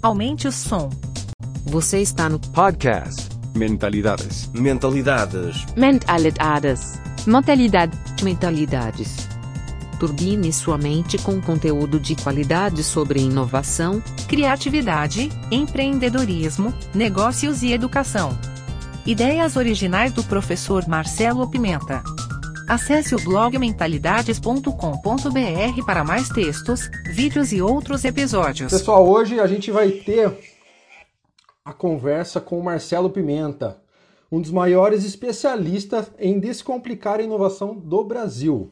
Aumente o som. Você está no Podcast. Mentalidades. Mentalidades. Mentalidades. Mentalidade. Mentalidades. Turbine sua mente com conteúdo de qualidade sobre inovação, criatividade, empreendedorismo, negócios e educação. Ideias originais do professor Marcelo Pimenta. Acesse o blog mentalidades.com.br para mais textos, vídeos e outros episódios. Pessoal, hoje a gente vai ter a conversa com o Marcelo Pimenta, um dos maiores especialistas em descomplicar a inovação do Brasil.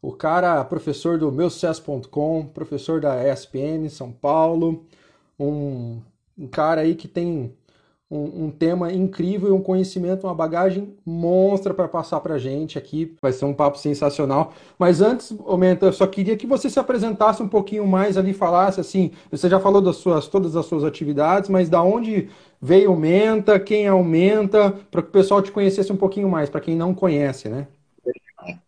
O cara, professor do meusucesso.com, professor da ESPN São Paulo, um, um cara aí que tem um, um, tema incrível, um conhecimento, uma bagagem monstra para passar para gente aqui. Vai ser um papo sensacional. Mas antes, Menta, eu só queria que você se apresentasse um pouquinho mais ali, falasse assim. Você já falou das suas, todas as suas atividades, mas da onde veio o Menta, quem aumenta, para que o pessoal te conhecesse um pouquinho mais, para quem não conhece, né?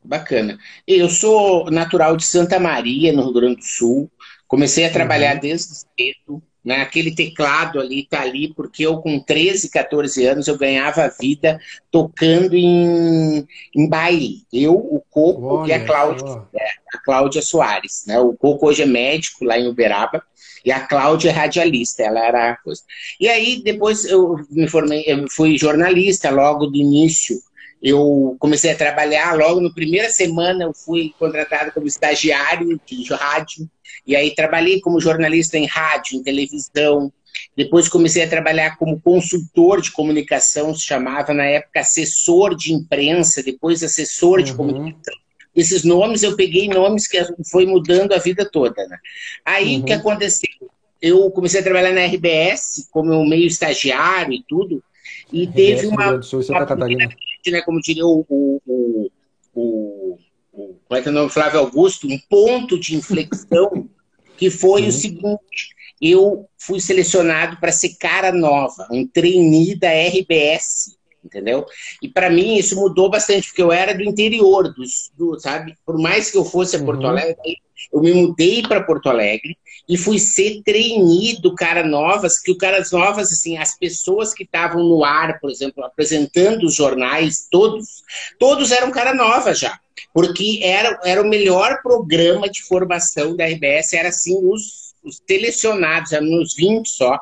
Bacana. Eu sou natural de Santa Maria, no Rio Grande do Sul. Comecei a trabalhar uhum. desde cedo. Né? Aquele teclado ali está ali porque eu, com 13, 14 anos, eu ganhava vida tocando em, em baile. Eu, o Coco Olha, e a Cláudia, é, a Cláudia Soares. Né? O Coco hoje é médico lá em Uberaba. E a Cláudia é radialista, ela era a coisa. E aí, depois eu me formei, eu fui jornalista logo do início eu comecei a trabalhar logo na primeira semana, eu fui contratado como estagiário de rádio, e aí trabalhei como jornalista em rádio, em televisão. Depois comecei a trabalhar como consultor de comunicação, se chamava na época assessor de imprensa, depois assessor de uhum. comunicação. Esses nomes eu peguei nomes que foi mudando a vida toda. Né? Aí uhum. o que uhum. aconteceu? Eu comecei a trabalhar na RBS como meio estagiário e tudo, e teve uma, uma primeira, né, como diria o, o, o, o, como é que é o nome? Flávio Augusto, um ponto de inflexão que foi Sim. o seguinte: eu fui selecionado para ser cara nova, um trainee da RBS, entendeu? E para mim isso mudou bastante, porque eu era do interior, do, do sabe? Por mais que eu fosse a Porto uhum. Alegre, eu me mudei para Porto Alegre e fui ser trainee do Cara Novas, que o Caras Novas, assim, as pessoas que estavam no ar, por exemplo, apresentando os jornais, todos, todos eram Cara Nova já, porque era, era o melhor programa de formação da RBS, era assim, os, os selecionados, eram nos 20 só,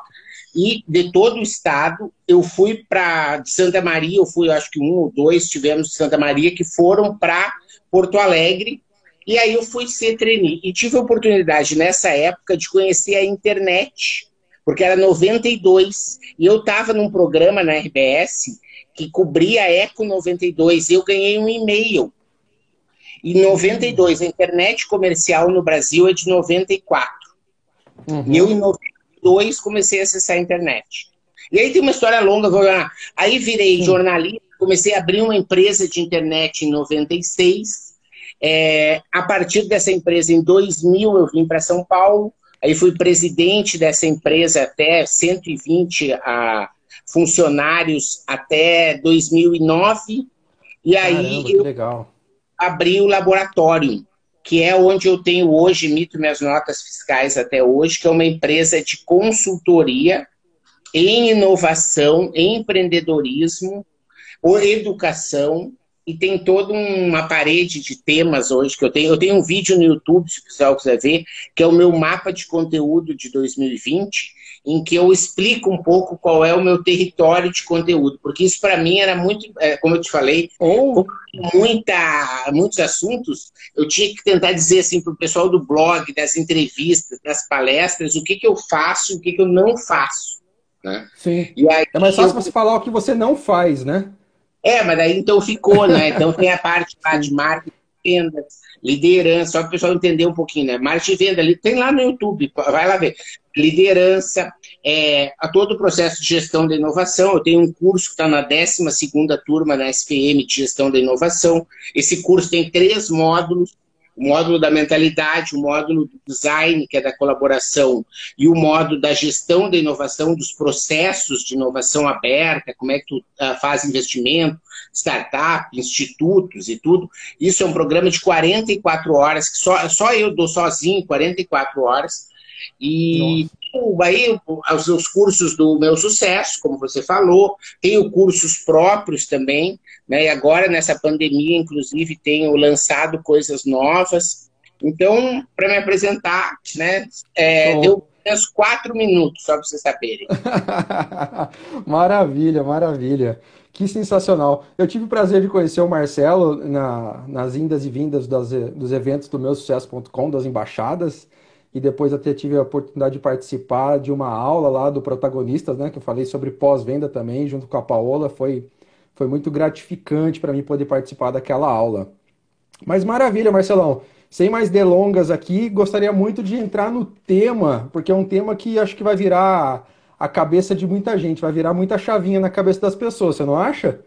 e de todo o estado, eu fui para Santa Maria, eu fui, eu acho que um ou dois tivemos de Santa Maria, que foram para Porto Alegre e aí eu fui ser trainee. E tive a oportunidade nessa época de conhecer a internet, porque era 92. E eu estava num programa na RBS que cobria a Eco 92. E eu ganhei um e-mail. E 92, a internet comercial no Brasil é de 94. Uhum. Eu, em 92, comecei a acessar a internet. E aí tem uma história longa, vou lá. Aí virei jornalista, comecei a abrir uma empresa de internet em 96 é, a partir dessa empresa, em 2000, eu vim para São Paulo, aí fui presidente dessa empresa até 120 a, funcionários até 2009, e Caramba, aí eu abri o laboratório, que é onde eu tenho hoje, mito minhas notas fiscais até hoje, que é uma empresa de consultoria em inovação, em empreendedorismo, educação, e tem toda uma parede de temas hoje que eu tenho. Eu tenho um vídeo no YouTube, se o pessoal quiser ver, que é o meu mapa de conteúdo de 2020, em que eu explico um pouco qual é o meu território de conteúdo, porque isso para mim era muito, é, como eu te falei, muita, muitos assuntos, eu tinha que tentar dizer assim para o pessoal do blog, das entrevistas, das palestras, o que, que eu faço e o que, que eu não faço. Né? Sim. Aí, é mais fácil eu... você falar o que você não faz, né? É, mas daí então ficou, né? Então tem a parte lá de marketing, venda, liderança, só para o pessoal entender um pouquinho, né? Marketing e venda, tem lá no YouTube, vai lá ver. Liderança, é, a todo o processo de gestão da inovação. Eu tenho um curso que está na 12 turma na SPM de gestão da inovação. Esse curso tem três módulos o módulo da mentalidade, o módulo do design, que é da colaboração, e o módulo da gestão da inovação, dos processos de inovação aberta, como é que tu uh, faz investimento, startup, institutos e tudo. Isso é um programa de 44 horas, que só, só eu dou sozinho 44 horas, E aí os, os cursos do meu sucesso, como você falou, tenho cursos próprios também, né? E agora nessa pandemia, inclusive, tenho lançado coisas novas. Então, para me apresentar, né? É, deu uns quatro minutos, só para vocês saberem. maravilha, maravilha. Que sensacional. Eu tive o prazer de conhecer o Marcelo na, nas indas e vindas das, dos eventos do meusucesso.com, das embaixadas, e depois até tive a oportunidade de participar de uma aula lá do Protagonistas, né, que eu falei sobre pós-venda também, junto com a Paola. Foi, foi muito gratificante para mim poder participar daquela aula. Mas maravilha, Marcelão. Sem mais delongas aqui, gostaria muito de entrar no tema, porque é um tema que acho que vai virar a cabeça de muita gente, vai virar muita chavinha na cabeça das pessoas, você não acha?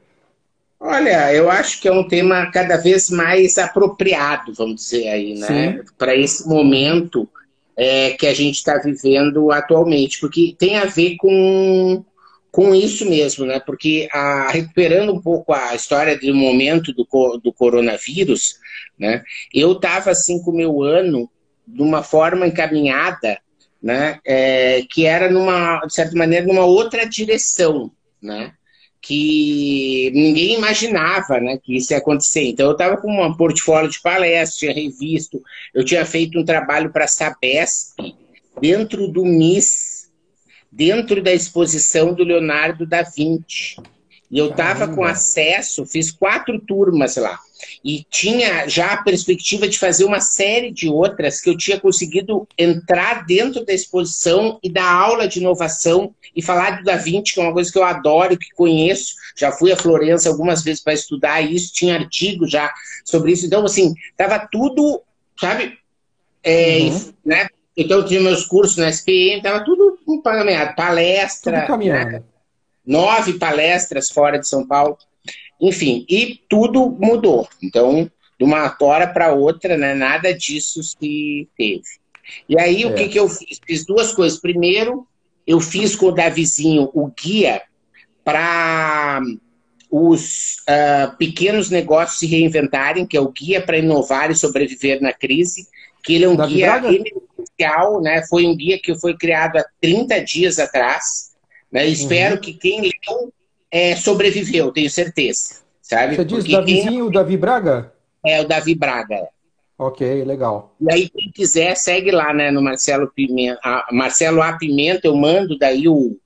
Olha, eu acho que é um tema cada vez mais apropriado, vamos dizer aí, né? Para esse momento é, que a gente está vivendo atualmente, porque tem a ver com, com isso mesmo, né? Porque a, recuperando um pouco a história do momento do, do coronavírus, né? Eu estava assim com o meu ano de uma forma encaminhada né, é, que era, numa, de certa maneira, numa outra direção, né, que ninguém imaginava né, que isso ia acontecer. Então, eu estava com um portfólio de palestras, tinha revisto, eu tinha feito um trabalho para a Sabesp, dentro do MIS, dentro da exposição do Leonardo da Vinci. E eu estava com acesso, fiz quatro turmas lá e tinha já a perspectiva de fazer uma série de outras que eu tinha conseguido entrar dentro da exposição e dar aula de inovação e falar do Da Vinci, que é uma coisa que eu adoro, que conheço. Já fui a Florença algumas vezes para estudar isso, tinha artigo já sobre isso. Então, assim, estava tudo, sabe? É, uhum. né? Então, eu tinha meus cursos na SPM, estava tudo encaminhado. Palestra. Tudo Né? Nove palestras fora de São Paulo. Enfim, e tudo mudou. Então, de uma hora para outra, né, nada disso se teve. E aí, é. o que, que eu fiz? Fiz duas coisas. Primeiro, eu fiz com o Davizinho o guia para os uh, pequenos negócios se reinventarem, que é o guia para inovar e sobreviver na crise, que ele é um Davi guia emergencial, né? Foi um guia que foi criado há 30 dias atrás. Né? Espero uhum. que quem leu é, sobreviveu, tenho certeza. Sabe? Você diz Davizinho, quem... o Davi Braga? É, o Davi Braga. Ok, legal. E aí, quem quiser, segue lá, né, no Marcelo Pimenta, Marcelo A. Pimenta, eu mando daí o,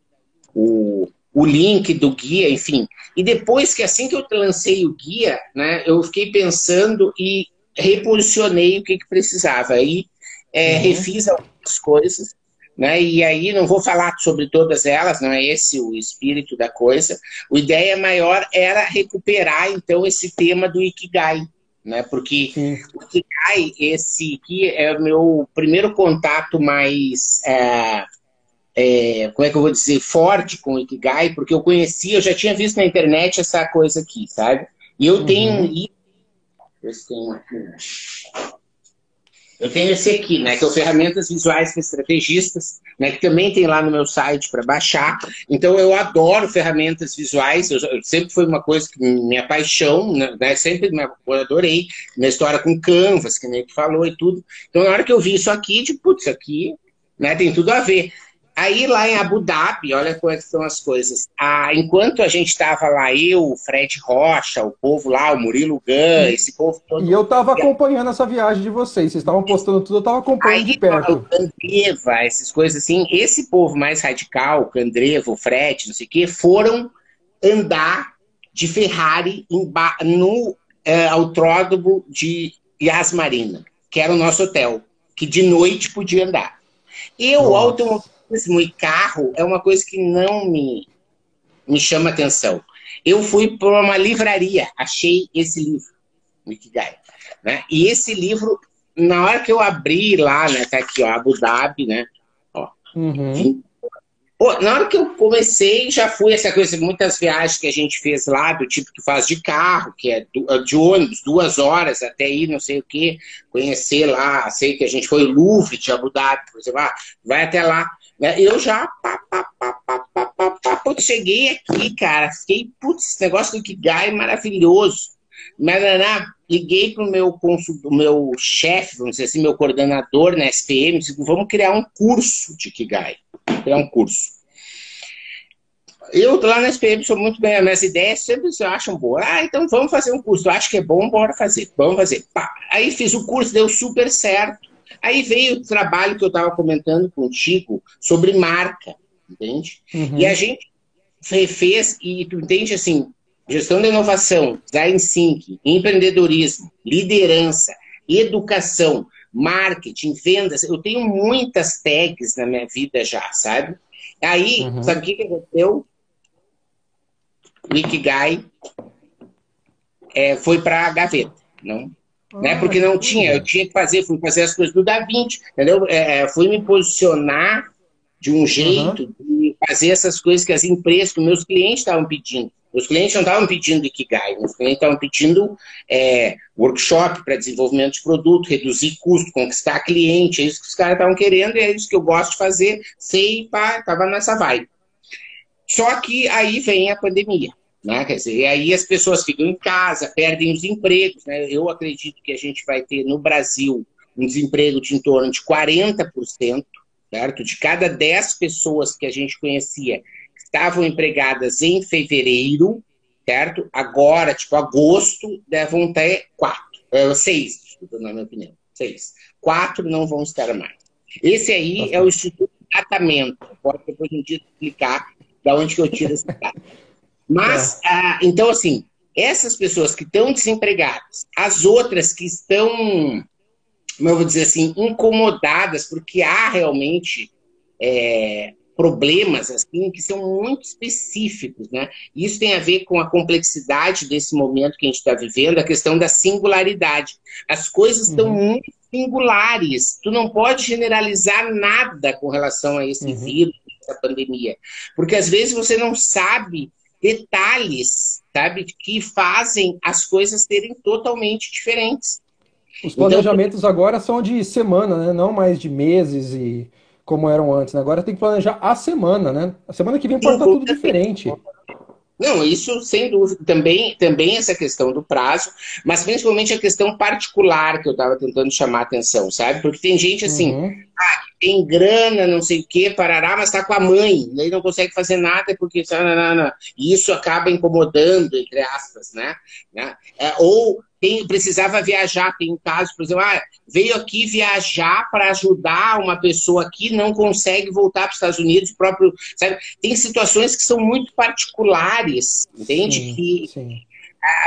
o, o link do guia, enfim. E depois que assim que eu lancei o guia, né, eu fiquei pensando e reposicionei o que, que precisava. Aí é, uhum. refiz algumas coisas, né? E aí não vou falar sobre todas elas, não é esse o espírito da coisa. A ideia maior era recuperar então esse tema do ikigai, né? Porque Sim. o ikigai, esse aqui é o meu primeiro contato mais é, é, como é que eu vou dizer, forte com o Ikigai, porque eu conhecia, eu já tinha visto na internet essa coisa aqui, sabe? E eu uhum. tenho. Eu ver aqui. Eu tenho esse aqui, né, que é o Ferramentas Visuais para Estrategistas, né, que também tem lá no meu site para baixar. Então, eu adoro ferramentas visuais, eu, eu, sempre foi uma coisa que minha paixão, né, né sempre me, adorei. Minha história com Canvas, que nem tu falou e tudo. Então, na hora que eu vi isso aqui, tipo, putz, isso aqui né, tem tudo a ver. Aí lá em Abu Dhabi, olha como é são as coisas. Ah, enquanto a gente estava lá, eu, o Fred Rocha, o povo lá, o Murilo Gun, esse povo todo. E eu estava acompanhando essa viagem de vocês. Vocês estavam postando tudo, eu estava acompanhando Aí, de perto. O Candreva, essas coisas assim. Esse povo mais radical, o Candreva, o Fred, não sei o quê, foram andar de Ferrari no é, autódromo de Yas Marina, que era o nosso hotel, que de noite podia andar. Eu, Nossa. Automobilismo e carro é uma coisa que não me, me chama atenção. Eu fui para uma livraria, achei esse livro, Ikigai. Né? E esse livro, na hora que eu abri lá, né, tá aqui, ó, Abu Dhabi, né? Ó, uhum. Pô, na hora que eu comecei, já fui essa coisa, muitas viagens que a gente fez lá, do tipo que faz de carro, que é de ônibus, duas horas até ir, não sei o quê, conhecer lá, sei que a gente foi Louvre de Abu Dhabi, por exemplo, ah, vai até lá. Né? Eu já pá, pá, pá, pá, pá, pá, pá, putz, cheguei aqui, cara, fiquei, putz, esse negócio do Ikigai é maravilhoso. Maraná, liguei para o meu, meu chefe, vamos dizer assim, meu coordenador na SPM, disse, vamos criar um curso de Kigai. Criar um curso. Eu lá na SPM sou muito bem, minhas ideias sempre se acham boas. Ah, então vamos fazer um curso. Eu acho que é bom, bora fazer. Vamos fazer. Pá. Aí fiz o curso, deu super certo. Aí veio o trabalho que eu estava comentando contigo sobre marca, entende? Uhum. E a gente fez, e tu entende assim, gestão da inovação, design thinking, empreendedorismo, liderança, educação, marketing, vendas. Eu tenho muitas tags na minha vida já, sabe? Aí, uhum. sabe o que, que aconteceu? O Ikigai é, foi para a gaveta, não? Ah, né? Porque não tinha, eu tinha que fazer, fui fazer as coisas do Da Vinci, entendeu? É, é fui me posicionar de um jeito uhum. de fazer essas coisas que as empresas, que meus clientes estavam pedindo. Os clientes não estavam pedindo Ikigai, os clientes estavam pedindo é, workshop para desenvolvimento de produto, reduzir custo, conquistar cliente, é isso que os caras estavam querendo e é isso que eu gosto de fazer, sei, pá, estava nessa vibe. Só que aí vem a pandemia. Né? Quer dizer, e aí as pessoas ficam em casa, perdem os empregos. Né? Eu acredito que a gente vai ter no Brasil um desemprego de em torno de 40%, certo? De cada 10 pessoas que a gente conhecia estavam empregadas em fevereiro, certo? Agora, tipo, agosto, devem ter quatro, é, seis, desculpa, na minha opinião, seis. Quatro não vão estar mais. Esse aí é o Instituto de Tratamento. Pode depois um dia explicar da onde que eu tiro esse dado. Mas, é. ah, então, assim, essas pessoas que estão desempregadas, as outras que estão, como eu vou dizer assim, incomodadas, porque há realmente é, problemas assim que são muito específicos, né? Isso tem a ver com a complexidade desse momento que a gente está vivendo, a questão da singularidade. As coisas estão uhum. muito singulares. Tu não pode generalizar nada com relação a esse uhum. vírus, essa pandemia, porque às vezes você não sabe detalhes, sabe, que fazem as coisas serem totalmente diferentes. Os planejamentos então, agora são de semana, né? Não mais de meses e como eram antes. Né? Agora tem que planejar a semana, né? A semana que vem pode estar tudo diferente. Não, isso sem dúvida. Também, também essa questão do prazo, mas principalmente a questão particular que eu estava tentando chamar a atenção, sabe? Porque tem gente assim, uhum. Tem grana, não sei o quê, parará, mas está com a mãe, daí não consegue fazer nada porque. E isso acaba incomodando, entre aspas, né? né? É, ou tem, precisava viajar. Tem um caso, por exemplo, ah, veio aqui viajar para ajudar uma pessoa que não consegue voltar para os Estados Unidos, próprio, sabe? Tem situações que são muito particulares, entende? Sim, que sim.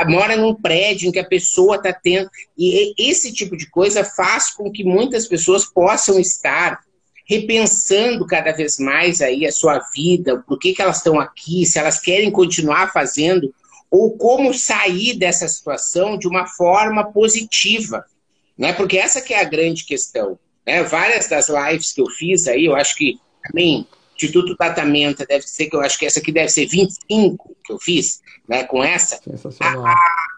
Mora num prédio em que a pessoa está tendo. E esse tipo de coisa faz com que muitas pessoas possam estar repensando cada vez mais aí a sua vida, por que, que elas estão aqui, se elas querem continuar fazendo ou como sair dessa situação de uma forma positiva, né? Porque essa que é a grande questão. Né? Várias das lives que eu fiz aí, eu acho que também Instituto Tratamento deve ser, que eu acho que essa aqui deve ser 25 que eu fiz, né? Com essa. A, a,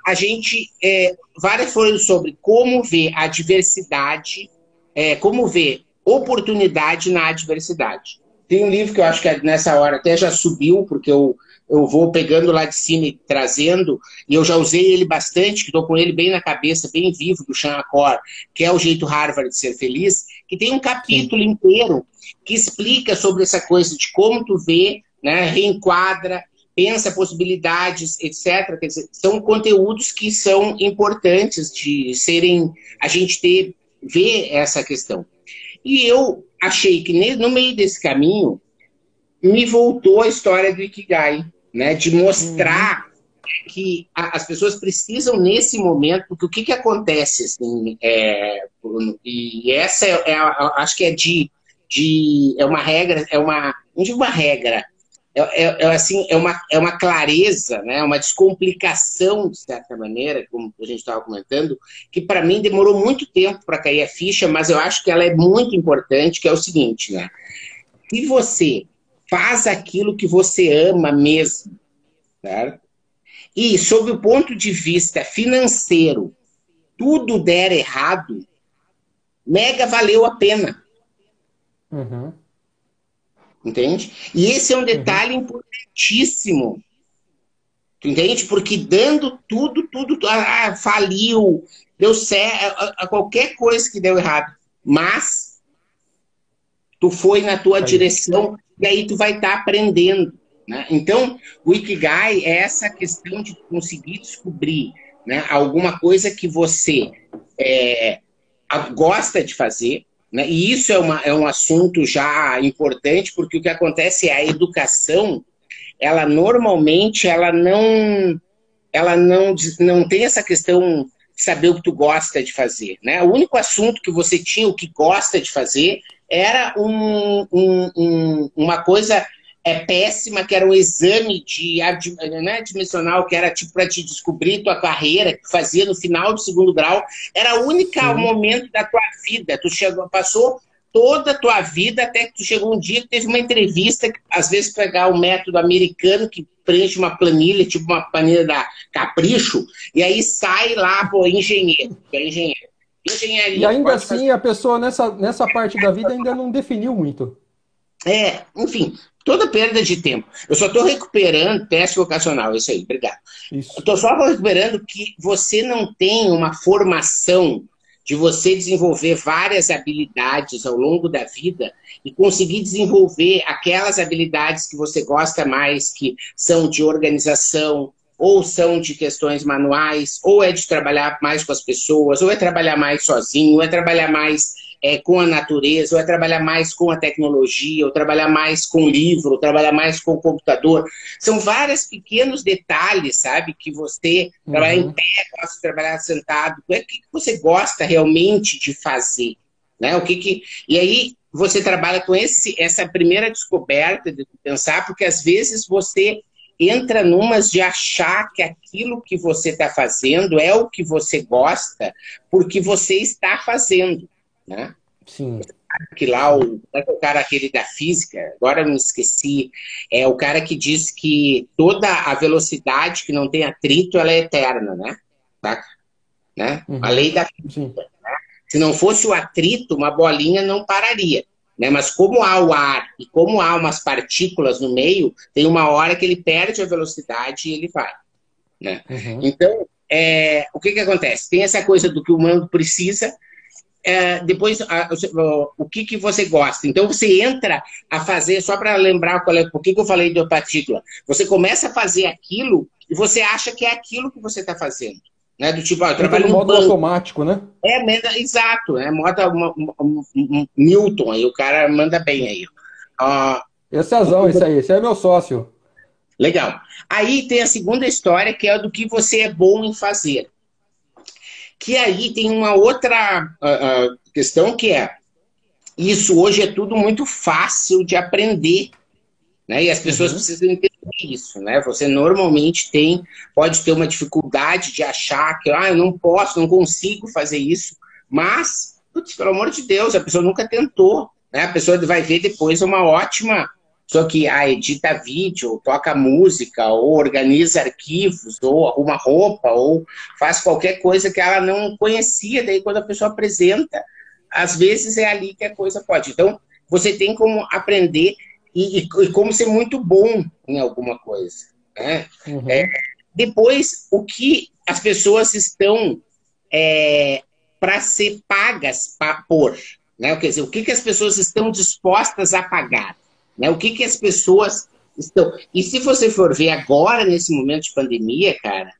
a, gente, é, várias foram sobre como ver a diversidade, é, como ver oportunidade na adversidade. Tem um livro que eu acho que é nessa hora até já subiu, porque eu eu vou pegando lá de cima e trazendo, e eu já usei ele bastante, que estou com ele bem na cabeça, bem vivo, do Sean Acor, que é o jeito Harvard de ser feliz, que tem um capítulo Sim. inteiro que explica sobre essa coisa de como tu vê, né, reenquadra, pensa possibilidades, etc. Quer dizer, são conteúdos que são importantes de serem, a gente ter, ver essa questão. E eu achei que no meio desse caminho, me voltou a história do Ikigai né? De mostrar uhum. que a, as pessoas precisam nesse momento, porque o que, que acontece, assim, é, e essa é, é, acho que é de, de, é uma regra, é uma, não digo uma regra, é, é, é, assim, é uma, é uma clareza, né? uma descomplicação, de certa maneira, como a gente estava comentando, que para mim demorou muito tempo para cair a ficha, mas eu acho que ela é muito importante, que é o seguinte, né? Se você faz aquilo que você ama mesmo. Certo? E, sob o ponto de vista financeiro, tudo der errado, mega valeu a pena. Uhum. Entende? E esse é um detalhe uhum. importantíssimo. Tu entende? Porque dando tudo, tudo, ah, faliu, deu certo, a, a qualquer coisa que deu errado. Mas tu foi na tua aí. direção e aí tu vai estar tá aprendendo. Né? Então, o Ikigai é essa questão de conseguir descobrir né, alguma coisa que você é, gosta de fazer, né? e isso é, uma, é um assunto já importante, porque o que acontece é a educação ela normalmente ela não ela não, não tem essa questão de saber o que tu gosta de fazer, né? O único assunto que você tinha, o que gosta de fazer, era um, um, um, uma coisa é, péssima, que era um exame de né, dimensional, que era tipo para te descobrir tua carreira, que fazia no final do segundo grau. Era o único momento da tua vida. Tu chegou, passou toda a tua vida até que tu chegou um dia que teve uma entrevista, que, às vezes pegar o método americano que preenche uma planilha, tipo uma planilha da Capricho, e aí sai lá, pô, engenheiro, é engenheiro. Engenharia. E ainda assim fazer... a pessoa nessa, nessa parte da vida ainda não definiu muito. É, enfim, toda perda de tempo. Eu só estou recuperando teste vocacional, isso aí, obrigado. Estou só recuperando que você não tem uma formação de você desenvolver várias habilidades ao longo da vida e conseguir desenvolver aquelas habilidades que você gosta mais, que são de organização, ou são de questões manuais, ou é de trabalhar mais com as pessoas, ou é trabalhar mais sozinho, ou é trabalhar mais é, com a natureza, ou é trabalhar mais com a tecnologia, ou trabalhar mais com o livro, ou trabalhar mais com o computador. São vários pequenos detalhes, sabe? Que você uhum. trabalhar em pé, gosta de trabalhar sentado. O que, que você gosta realmente de fazer? Né? O que que... E aí você trabalha com esse, essa primeira descoberta de pensar, porque às vezes você entra numas de achar que aquilo que você está fazendo é o que você gosta, porque você está fazendo né? Sim. Que lá o, é o cara aquele da física, agora eu me esqueci, é o cara que diz que toda a velocidade que não tem atrito, ela é eterna, né? Tá? né? Uhum. A lei da física. Né? Se não fosse o atrito, uma bolinha não pararia. Né? Mas como há o ar e como há umas partículas no meio, tem uma hora que ele perde a velocidade e ele vai. Né? Uhum. Então, é, o que, que acontece? Tem essa coisa do que o humano precisa, é, depois a, o, o que, que você gosta. Então você entra a fazer, só para lembrar qual é, por que, que eu falei de partícula. Você começa a fazer aquilo e você acha que é aquilo que você está fazendo. Né? Do tipo, ah, trabalho no modo banco. automático, né? É, exato, né? Moda Newton aí, o cara manda bem aí. Uh, esse é azão, esse aí, esse é meu sócio. Legal. Aí tem a segunda história, que é do que você é bom em fazer. Que aí tem uma outra uh, uh, questão que é isso hoje é tudo muito fácil de aprender. Né? E as pessoas uhum. precisam entender isso. Né? Você normalmente tem, pode ter uma dificuldade de achar que ah, eu não posso, não consigo fazer isso. Mas, putz, pelo amor de Deus, a pessoa nunca tentou. Né? A pessoa vai ver depois uma ótima só que ah, edita vídeo, toca música, ou organiza arquivos, ou arruma roupa, ou faz qualquer coisa que ela não conhecia. Daí, quando a pessoa apresenta, às vezes é ali que a coisa pode. Então, você tem como aprender e, e, como ser muito bom em alguma coisa. Né? Uhum. É, depois, o que as pessoas estão é, para ser pagas pra, por. Né? Quer dizer, o que, que as pessoas estão dispostas a pagar. Né? O que, que as pessoas estão. E se você for ver agora, nesse momento de pandemia, cara,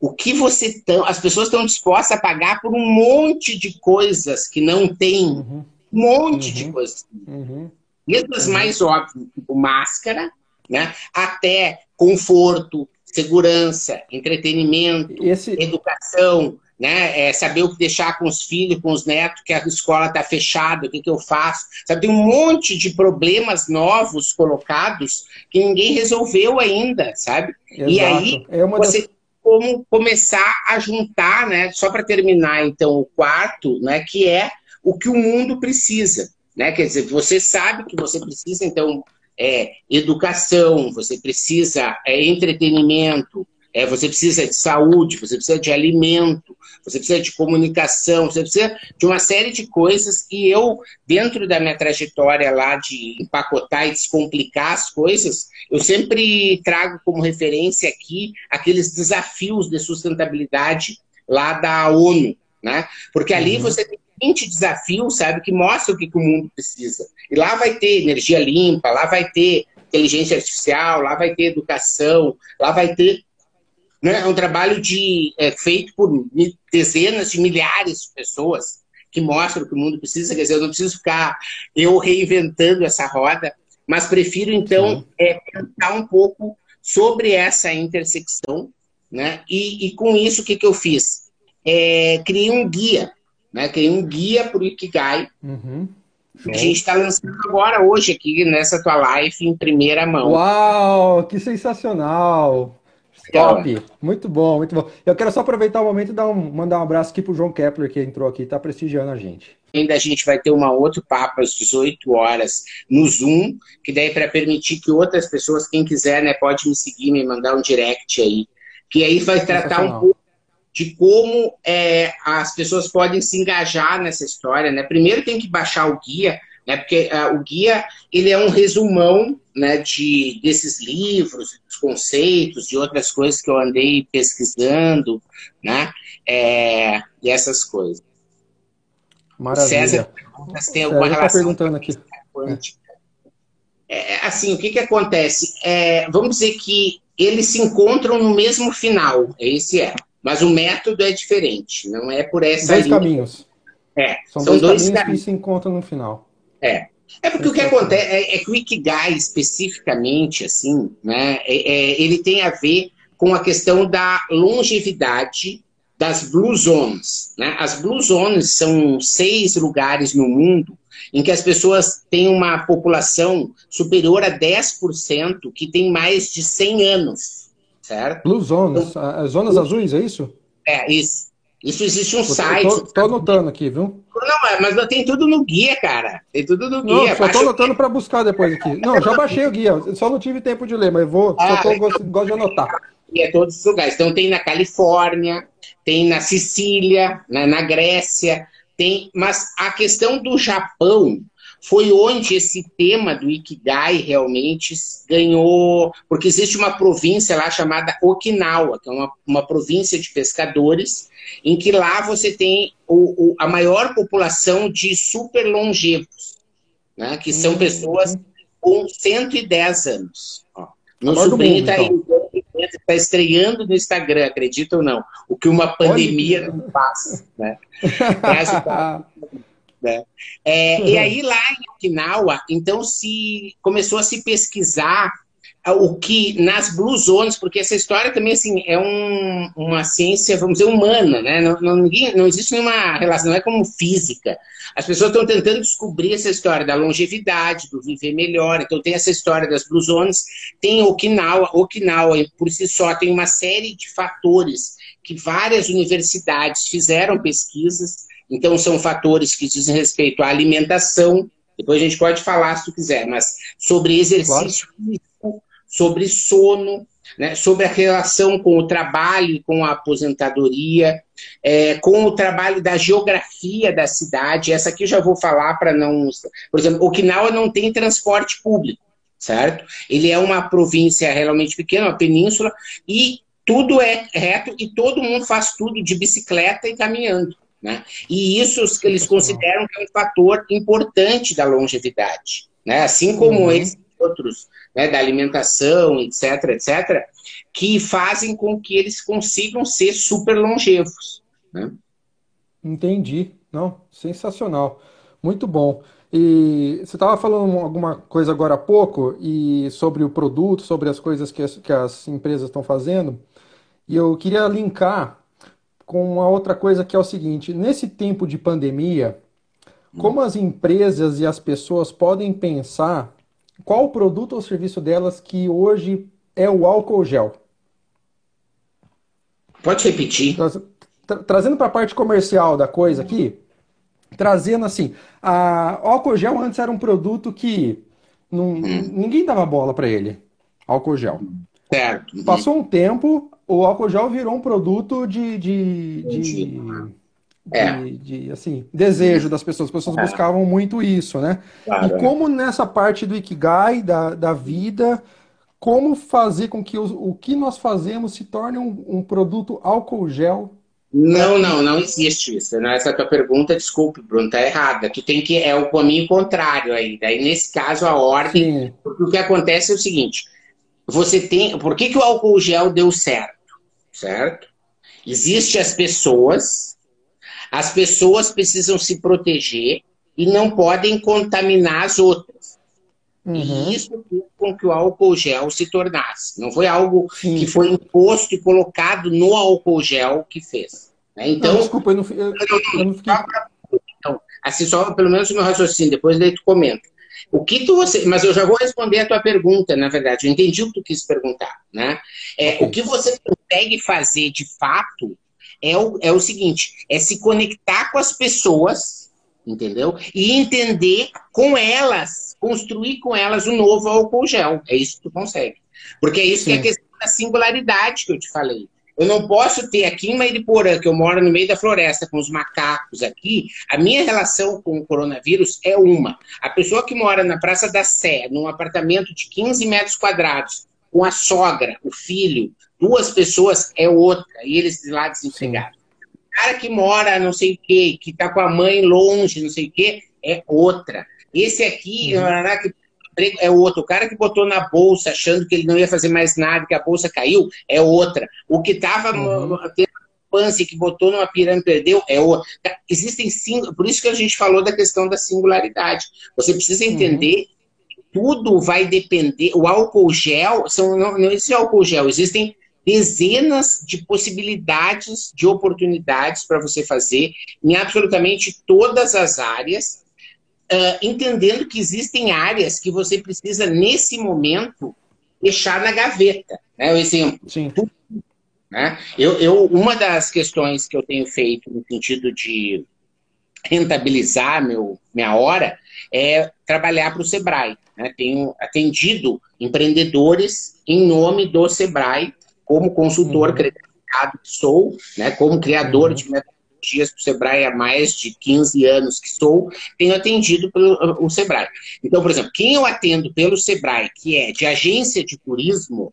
o que você tão. As pessoas estão dispostas a pagar por um monte de coisas que não tem. Uhum. Um monte uhum. de coisas. Uhum. Mesmo as mais óbvias, tipo máscara, né? até conforto, segurança, entretenimento, Esse... educação, né? É saber o que deixar com os filhos, com os netos, que a escola está fechada, o que, que eu faço. Sabe, tem um monte de problemas novos colocados que ninguém resolveu ainda, sabe? Exato. E aí é você das... como começar a juntar, né? Só para terminar, então, o quarto, né? Que é o que o mundo precisa. Né? Quer dizer, você sabe que você precisa, então, é, educação, você precisa é, entretenimento, É, você precisa de saúde, você precisa de alimento, você precisa de comunicação, você precisa de uma série de coisas. E eu, dentro da minha trajetória lá de empacotar e descomplicar as coisas, eu sempre trago como referência aqui aqueles desafios de sustentabilidade lá da ONU, né? Porque ali uhum. você tem 20 desafios, sabe, que mostram o que, que o mundo precisa. E lá vai ter energia limpa, lá vai ter inteligência artificial, lá vai ter educação, lá vai ter né? É um trabalho de, é, feito por dezenas de milhares de pessoas que mostram o que o mundo precisa. Quer dizer, eu não preciso ficar eu reinventando essa roda, mas prefiro, então, é, pensar um pouco sobre essa intersecção. Né? E, e com isso, o que, que eu fiz? É, criei um guia, né? criei um guia para o Ikigai. Uhum. A gente está lançando agora, hoje, aqui nessa tua live, em primeira mão. Uau, que sensacional! Top! Muito bom, muito bom. Eu quero só aproveitar o momento e dar um, mandar um abraço aqui pro João Kepler, que entrou aqui e está prestigiando a gente. Ainda a gente vai ter uma outro papo às 18 horas no Zoom, que daí para permitir que outras pessoas, quem quiser, né, pode me seguir, me mandar um direct aí. Que aí vai tratar um pouco de como é, as pessoas podem se engajar nessa história, né? Primeiro tem que baixar o guia, né? Porque uh, o guia ele é um resumão né, de, desses livros, dos conceitos, de outras coisas que eu andei pesquisando, né? É, e essas coisas. Maravilha. César, tem alguma César tá relação? Tá perguntando aqui. É, é, assim, o que, que acontece? É, vamos dizer que eles se encontram no mesmo final, esse é. Mas o método é diferente, não é por essa Dois linha. caminhos. É, são, são dois, dois caminhos, caminhos que se encontram no final. É. É porque o que acontece é, é, que o Ikigai, especificamente, assim, né, é, é, ele tem a ver com a questão da longevidade das Blue Zones. Né? As Blue Zones são seis lugares no mundo em que as pessoas têm uma população superior a 10% que tem mais de 100 anos, certo? Blue Zones, então, zonas azuis, é isso? É, isso. Isso existe um site. Tô, tô anotando aqui, viu? Não, mas não tem tudo no guia, cara. Tem tudo no guia. Não, só tô anotando para buscar depois aqui. Não, já baixei o guia. Só não tive tempo de ler, mas vou. Ah, só tô, gosto, gosto de anotar. E é todos os lugares. Então tem na Califórnia, tem na Sicília, na, na Grécia, tem. Mas a questão do Japão foi onde esse tema do Ikigai realmente ganhou, porque existe uma província lá chamada Okinawa, que é uma, uma província de pescadores, em que lá você tem o, o, a maior população de super longevos, né, que são uhum. pessoas com 110 anos. Ó, meu sobrinho está então. está estreando no Instagram, acredita ou não? O que uma pandemia não faz. Né? Né? É, uhum. E aí lá em Okinawa, então se começou a se pesquisar o que nas Blue Zones, porque essa história também assim é um, uma ciência, vamos dizer, humana, né? Não, não, ninguém, não existe nenhuma relação, não é como física. As pessoas estão tentando descobrir essa história da longevidade, do viver melhor. Então tem essa história das Blue Zones, tem Okinawa, Okinawa por si só tem uma série de fatores que várias universidades fizeram pesquisas então, são fatores que dizem respeito à alimentação, depois a gente pode falar se tu quiser, mas sobre exercício físico, sobre sono, né, sobre a relação com o trabalho, com a aposentadoria, é, com o trabalho da geografia da cidade. Essa aqui eu já vou falar para não. Por exemplo, Okinawa não tem transporte público, certo? Ele é uma província realmente pequena, uma península, e tudo é reto e todo mundo faz tudo de bicicleta e caminhando. Né? E isso que eles consideram que é um fator importante da longevidade. Né? Assim como uhum. esses outros, né, da alimentação, etc., etc., que fazem com que eles consigam ser super longevos. Né? Entendi. Não, sensacional. Muito bom. E você estava falando alguma coisa agora há pouco e sobre o produto, sobre as coisas que as, que as empresas estão fazendo. E eu queria linkar com uma outra coisa que é o seguinte: nesse tempo de pandemia, como as empresas e as pessoas podem pensar qual o produto ou serviço delas que hoje é o álcool gel? Pode repetir. Tra trazendo para a parte comercial da coisa aqui, trazendo assim, a álcool gel antes era um produto que não, hum. ninguém dava bola para ele, álcool gel. Certo. Passou um tempo, o álcool gel virou um produto de, de, de, É. de, de, assim, desejo das pessoas. As pessoas É. buscavam muito isso, né? Claro, E é. como nessa parte do Ikigai, da, da vida, como fazer com que os- o que nós fazemos se torne um, um produto álcool gel? Não, não, não existe isso. Não, Essa tua pergunta, desculpe, Bruno, tá errada. Tu tem que é o caminho contrário aí. Daí, nesse caso, a ordem Sim, Porque o que acontece é o seguinte: você tem. Por que, que o álcool gel deu certo? Certo? Existem as pessoas, as pessoas precisam se proteger e não podem contaminar as outras. uhum, E isso fez com que o álcool gel se tornasse. Não foi algo sim. que foi imposto e colocado no álcool gel que fez. né? Não, Então, desculpa, eu não, eu, eu não fiquei. então, assim, só pelo menos o meu raciocínio, depois daí tu comenta. O que tu você, mas eu já vou responder a tua pergunta, na verdade, eu entendi o que tu quis perguntar, né? É, o que você consegue fazer de fato é o, é o seguinte, é se conectar com as pessoas, entendeu? E entender com elas, construir com elas um novo álcool gel. É isso que tu consegue. Porque é isso que é Sim. a questão da singularidade que eu te falei. Eu não posso ter aqui em Mairiporã, que eu moro no meio da floresta com os macacos aqui, a minha relação com o coronavírus é uma. A pessoa que mora na Praça da Sé, num apartamento de 15 metros quadrados, com a sogra, o filho, duas pessoas, é outra. E eles de lá desempregados. O cara que mora não sei o quê, que tá com a mãe longe, não sei o quê, é outra. Esse aqui, Uhum. Emprego é outro. O cara que botou na bolsa achando que ele não ia fazer mais nada, que a bolsa caiu, é outra. O que estava Uhum. tendo pança e que botou numa pirâmide perdeu, é outra. Existem sim, por isso que a gente falou da questão da singularidade. Você precisa entender que tudo vai depender. O álcool gel, são, não, não existe álcool gel, existem dezenas de possibilidades, de oportunidades para você fazer em absolutamente todas as áreas Uh, entendendo que existem áreas que você precisa, nesse momento, deixar na gaveta. Né? O exemplo, Sim. né? Eu, eu, uma das questões que eu tenho feito no sentido de rentabilizar meu, minha hora é trabalhar para o Sebrae. Né? Tenho atendido empreendedores em nome do Sebrae, como consultor Uhum. credenciado que sou, né? como criador Uhum. de metodologias para o Sebrae há mais de 15 anos que sou, tenho atendido pelo o Sebrae. Então, por exemplo, quem eu atendo pelo Sebrae, que é de agência de turismo,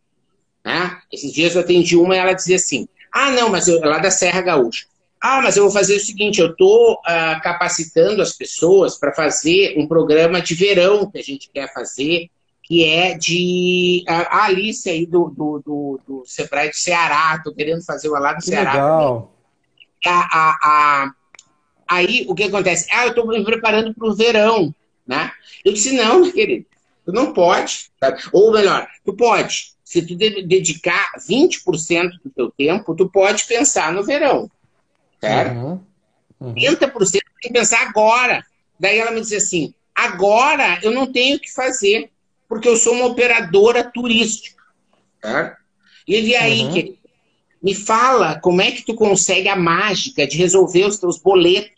né? esses dias eu atendi uma e ela dizia assim, ah, não, mas eu, lá da Serra Gaúcha, ah, mas eu vou fazer o seguinte, eu estou uh, capacitando as pessoas para fazer um programa de verão que a gente quer fazer, que é de a, a Alice aí do, do, do, do Sebrae do Ceará, estou querendo fazer uma lá do Que Ceará. legal. A, a, a, aí o que acontece? Ah, eu estou me preparando para o verão, né? Eu disse, não, querido, tu não pode. Sabe? Ou melhor, tu pode. Se tu de dedicar 20% do teu tempo, tu pode pensar no verão. Certo? Uhum. Uhum. 30% tem que pensar agora. Daí ela me disse assim: agora eu não tenho o que fazer, porque eu sou uma operadora turística. Certo? E aí, Uhum. querido, me fala como é que tu consegue a mágica de resolver os teus boletos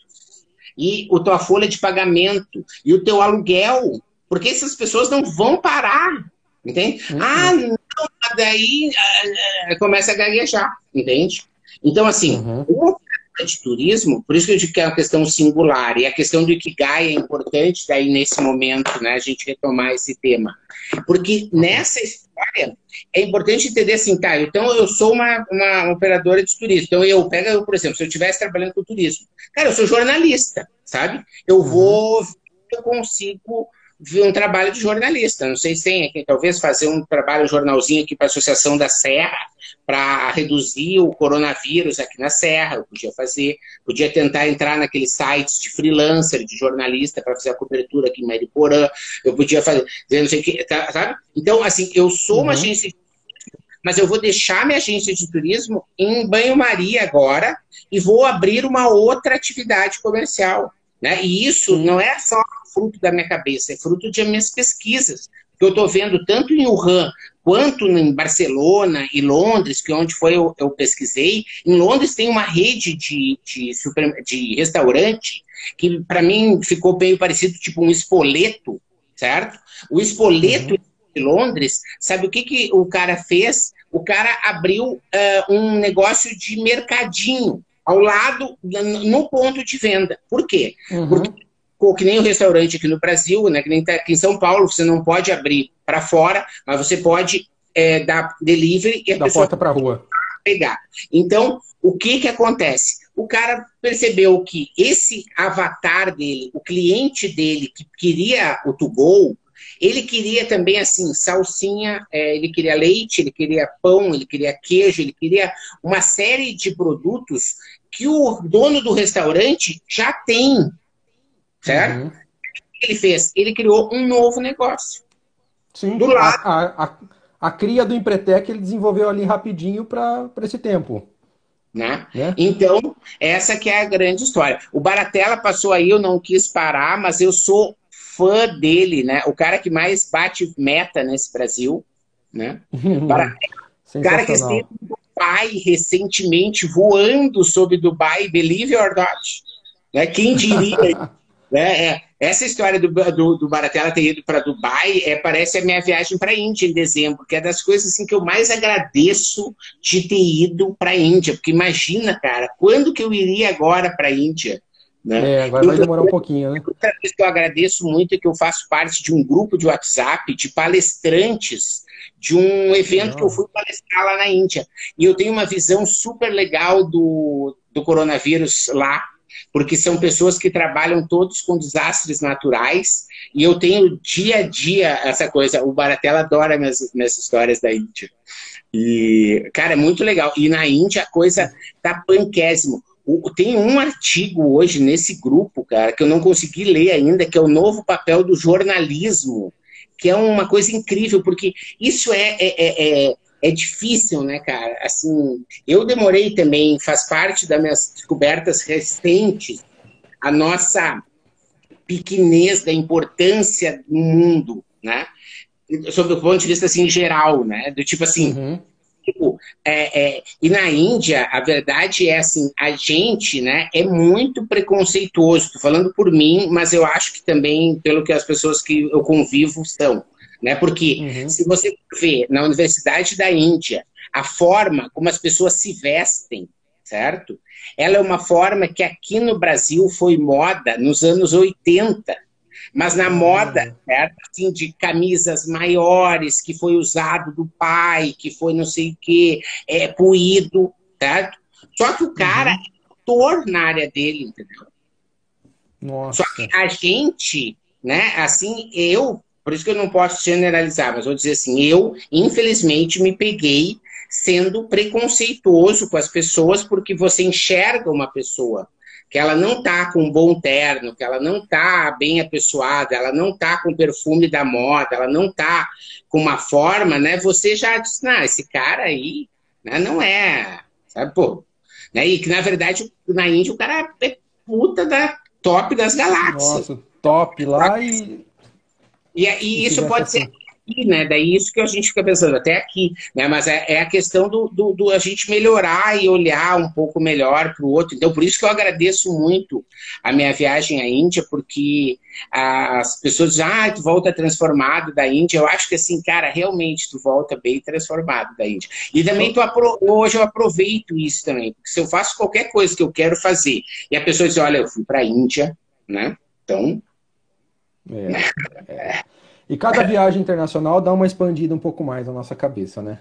e a tua folha de pagamento e o teu aluguel, porque essas pessoas não vão parar, entende? Uhum. Ah, não, daí ah, ah, começa a gaguejar, entende? Então, assim, Uhum. o de turismo, por isso que eu digo que é uma questão singular, e a questão do Ikigai é importante daí nesse momento, né, a gente retomar esse tema. Porque nessa história é importante entender assim, tá, então eu sou uma, uma operadora de turismo, então eu, pega eu, por exemplo, se eu estivesse trabalhando com turismo, cara, eu sou jornalista, sabe? Eu vou, eu consigo um trabalho de jornalista, não sei se tem aqui, talvez fazer um trabalho, um jornalzinho aqui para a Associação da Serra, para reduzir o coronavírus aqui na Serra, eu podia fazer, podia tentar entrar naqueles sites de freelancer, de jornalista, para fazer a cobertura aqui em Mariporã, eu podia fazer, não sei o que, tá, sabe? Então, assim, eu sou uma Uhum. agência de turismo, mas eu vou deixar minha agência de turismo em banho-maria agora e vou abrir uma outra atividade comercial, né? E isso não é só fruto da minha cabeça, é fruto de minhas pesquisas, que eu estou vendo tanto em Wuhan quanto em Barcelona e Londres, que é onde foi eu, eu pesquisei. Em Londres tem uma rede de, de, super, de restaurante que para mim ficou meio parecido tipo um espoleto, certo? O espoleto Uhum. de Londres, sabe o que, que o cara fez? O cara abriu uh, um negócio de mercadinho ao lado, no ponto de venda. Por quê? Uhum. Porque que nem o restaurante aqui no Brasil, né? Que nem tá aqui em São Paulo, você não pode abrir para fora, mas você pode é, dar delivery e a da porta para rua pegar. Então, o que que acontece? O cara percebeu que esse avatar dele, o cliente dele que queria o to go, ele queria também assim salsinha, é, ele queria leite, ele queria pão, ele queria queijo, ele queria uma série de produtos que o dono do restaurante já tem Certo? Uhum. O que ele fez? Ele criou um novo negócio. Sim, do lado. A, a, a cria do Empretec ele desenvolveu ali rapidinho para esse tempo. Né? né? Então, essa que é a grande história. O Baratella passou aí, eu não quis parar, mas eu sou fã dele, né? O cara que mais bate meta nesse Brasil, né? Baratella, o cara que em Dubai recentemente, voando sobre Dubai, believe or not. Né? Quem diria É, é. Essa história do, do, do Baratella ter ido para Dubai é, parece a minha viagem para a Índia em dezembro, que é das coisas assim, que eu mais agradeço de ter ido para a Índia. Porque imagina, cara, quando que eu iria agora para a Índia? Né? É, agora vai demorar um pouquinho, né? Outra coisa que eu agradeço muito é que eu faço parte de um grupo de WhatsApp de palestrantes de um evento Não. que eu fui palestrar lá na Índia. E eu tenho uma visão super legal do, do coronavírus lá, porque são pessoas que trabalham todos com desastres naturais, e eu tenho dia a dia essa coisa. O Baratella adora minhas, minhas histórias da Índia. E, cara, é muito legal. E na Índia a coisa tá panquésimo. Tem um artigo hoje nesse grupo, cara, que eu não consegui ler ainda, que é o novo papel do jornalismo, que é uma coisa incrível, porque isso é, é, é, é é difícil, né, cara? Assim, eu demorei também, faz parte das minhas descobertas recentes, a nossa pequenez da importância do mundo, né? Sob o ponto de vista assim geral, né? Do tipo assim, uhum. Tipo, é, é, e na Índia a verdade é assim, a gente, né, é muito preconceituoso. Tô falando por mim, mas eu acho que também pelo que as pessoas que eu convivo são né? Porque uhum. se você vê na Universidade da Índia a forma como as pessoas se vestem, certo? Ela é uma forma que aqui no Brasil foi moda nos anos 80. Mas na moda, uhum. certo? Assim, de camisas maiores, que foi usado do pai, que foi não sei o quê, é, puído, certo? Só que o cara uhum. é ator na área dele, entendeu? Nossa. Só que a gente, né, assim, eu por isso que eu não posso generalizar, mas vou dizer assim, eu, infelizmente, me peguei sendo preconceituoso com as pessoas porque você enxerga uma pessoa que ela não tá com um bom terno, que ela não tá bem apessoada, ela não tá com perfume da moda, ela não tá com uma forma, né? Você já diz, não, esse cara aí né, não é, sabe, pô. Né? E que, na verdade, na Índia o cara é puta da top das galáxias. Nossa, top lá e e, e isso pode ser aqui, né? Daí isso que a gente fica pensando, até aqui, né? Mas é, é a questão do, do, do, a gente melhorar e olhar um pouco melhor para o outro. Então, por isso que eu agradeço muito a minha viagem à Índia, porque as pessoas dizem, ah, tu volta transformado da Índia. Eu acho que assim, cara, realmente tu volta bem transformado da Índia. E também tu apro... hoje eu aproveito isso também, porque se eu faço qualquer coisa que eu quero fazer e a pessoa diz, olha, eu fui para a Índia, né? Então, é, é. E cada viagem internacional dá uma expandida um pouco mais na nossa cabeça, né?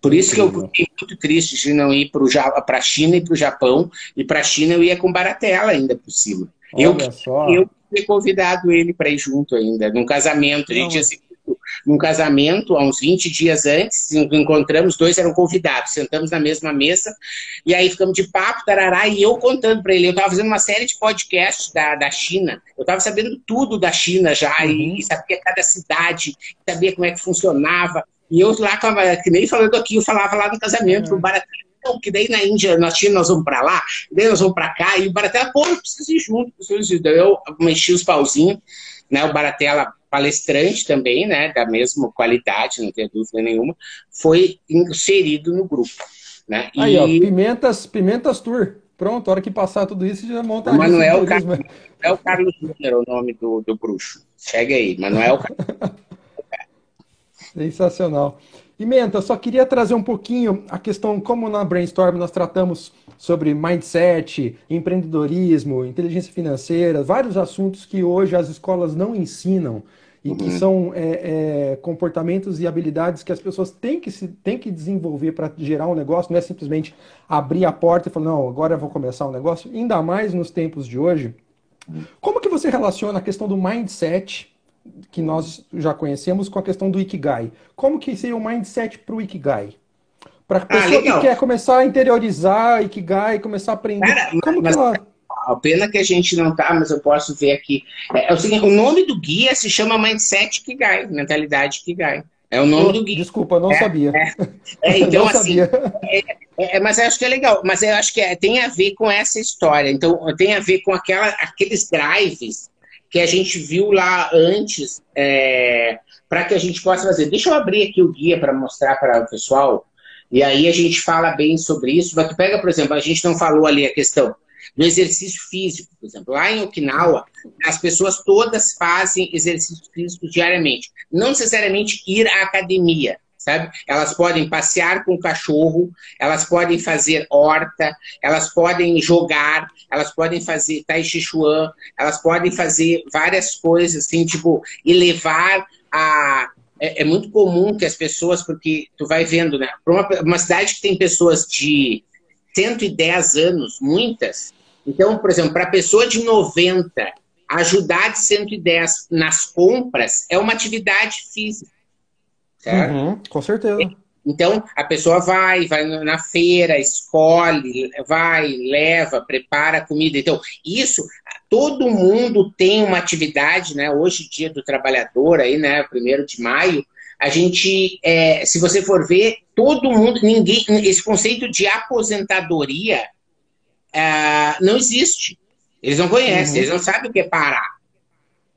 Por isso que eu fiquei muito triste de não ir para a China e para o Japão. E para a China eu ia com Baratella ainda por cima. Olha eu, só. eu ter convidado ele para ir junto ainda, num casamento. A gente ia se num casamento, há uns 20 dias antes, encontramos, dois eram convidados, sentamos na mesma mesa, e aí ficamos de papo, tarará, e eu contando para ele, eu estava fazendo uma série de podcasts da, da China, eu estava sabendo tudo da China já, uhum. e, sabia cada cidade, sabia como é que funcionava, e eu lá, que nem falando aqui, eu falava lá no casamento, uhum. pro que daí na Índia, na China, nós vamos para lá, daí nós vamos para cá, e o Baratella, pô, eu preciso ir junto, preciso ir. eu mexi os pauzinhos, né, o Baratella palestrante também, né, da mesma qualidade, não tem dúvida nenhuma, foi inserido no grupo. Né? Aí, e... ó, Pimentas, Pimentas Tour. Pronto, a hora que passar tudo isso, já monta a Manuel, Car... Manuel Carlos Júnior é o nome do, do bruxo. Chega aí, Manuel Sensacional. E Menta, só queria trazer um pouquinho a questão, como na Brainstorm nós tratamos sobre mindset, empreendedorismo, inteligência financeira, vários assuntos que hoje as escolas não ensinam e que uhum. são é, é, comportamentos e habilidades que as pessoas têm que, se, têm que desenvolver para gerar um negócio, não é simplesmente abrir a porta e falar, não, agora eu vou começar um negócio, ainda mais nos tempos de hoje. Como que você relaciona a questão do mindset que nós já conhecemos com a questão do Ikigai. Como que seria o mindset para o Ikigai? Para a ah, pessoa ah, que quer começar a interiorizar Ikigai, começar a aprender. Cara, como mas, que ela... A pena que a gente não tá, mas eu posso ver aqui. É, é, o seguinte, o nome do guia se chama Mindset Ikigai, Mentalidade Ikigai. É o nome oh, do guia. Desculpa, não é, sabia. É, é então, assim. É, é, mas eu acho que é legal. Mas eu acho que tem a ver com essa história. Então, tem a ver com aquela, aqueles drives que a gente viu lá antes é, para que a gente possa fazer. Deixa eu abrir aqui o guia para mostrar para o pessoal, e aí a gente fala bem sobre isso. Mas tu pega, por exemplo, a gente não falou ali a questão do exercício físico, por exemplo. Lá em Okinawa, as pessoas todas fazem exercício físico diariamente. Não necessariamente ir à academia, sabe? Elas podem passear com o cachorro, elas podem fazer horta, elas podem jogar, elas podem fazer tai chi chuan, elas podem fazer várias coisas, assim, tipo, e levar a... É, é muito comum que as pessoas, porque tu vai vendo, né? Uma, uma cidade que tem pessoas de 110 anos, muitas, então, por exemplo, para a pessoa de 90 ajudar de 110 nas compras é uma atividade física. Certo? Uhum, com certeza. Então, a pessoa vai, vai na feira, escolhe, vai, leva, prepara a comida. Então, isso, todo mundo tem uma atividade, né? Hoje, dia do trabalhador, aí, né? Primeiro de maio, a gente, é, se você for ver, todo mundo, ninguém, esse conceito de aposentadoria é, não existe. Eles não conhecem, uhum. eles não sabem o que é parar.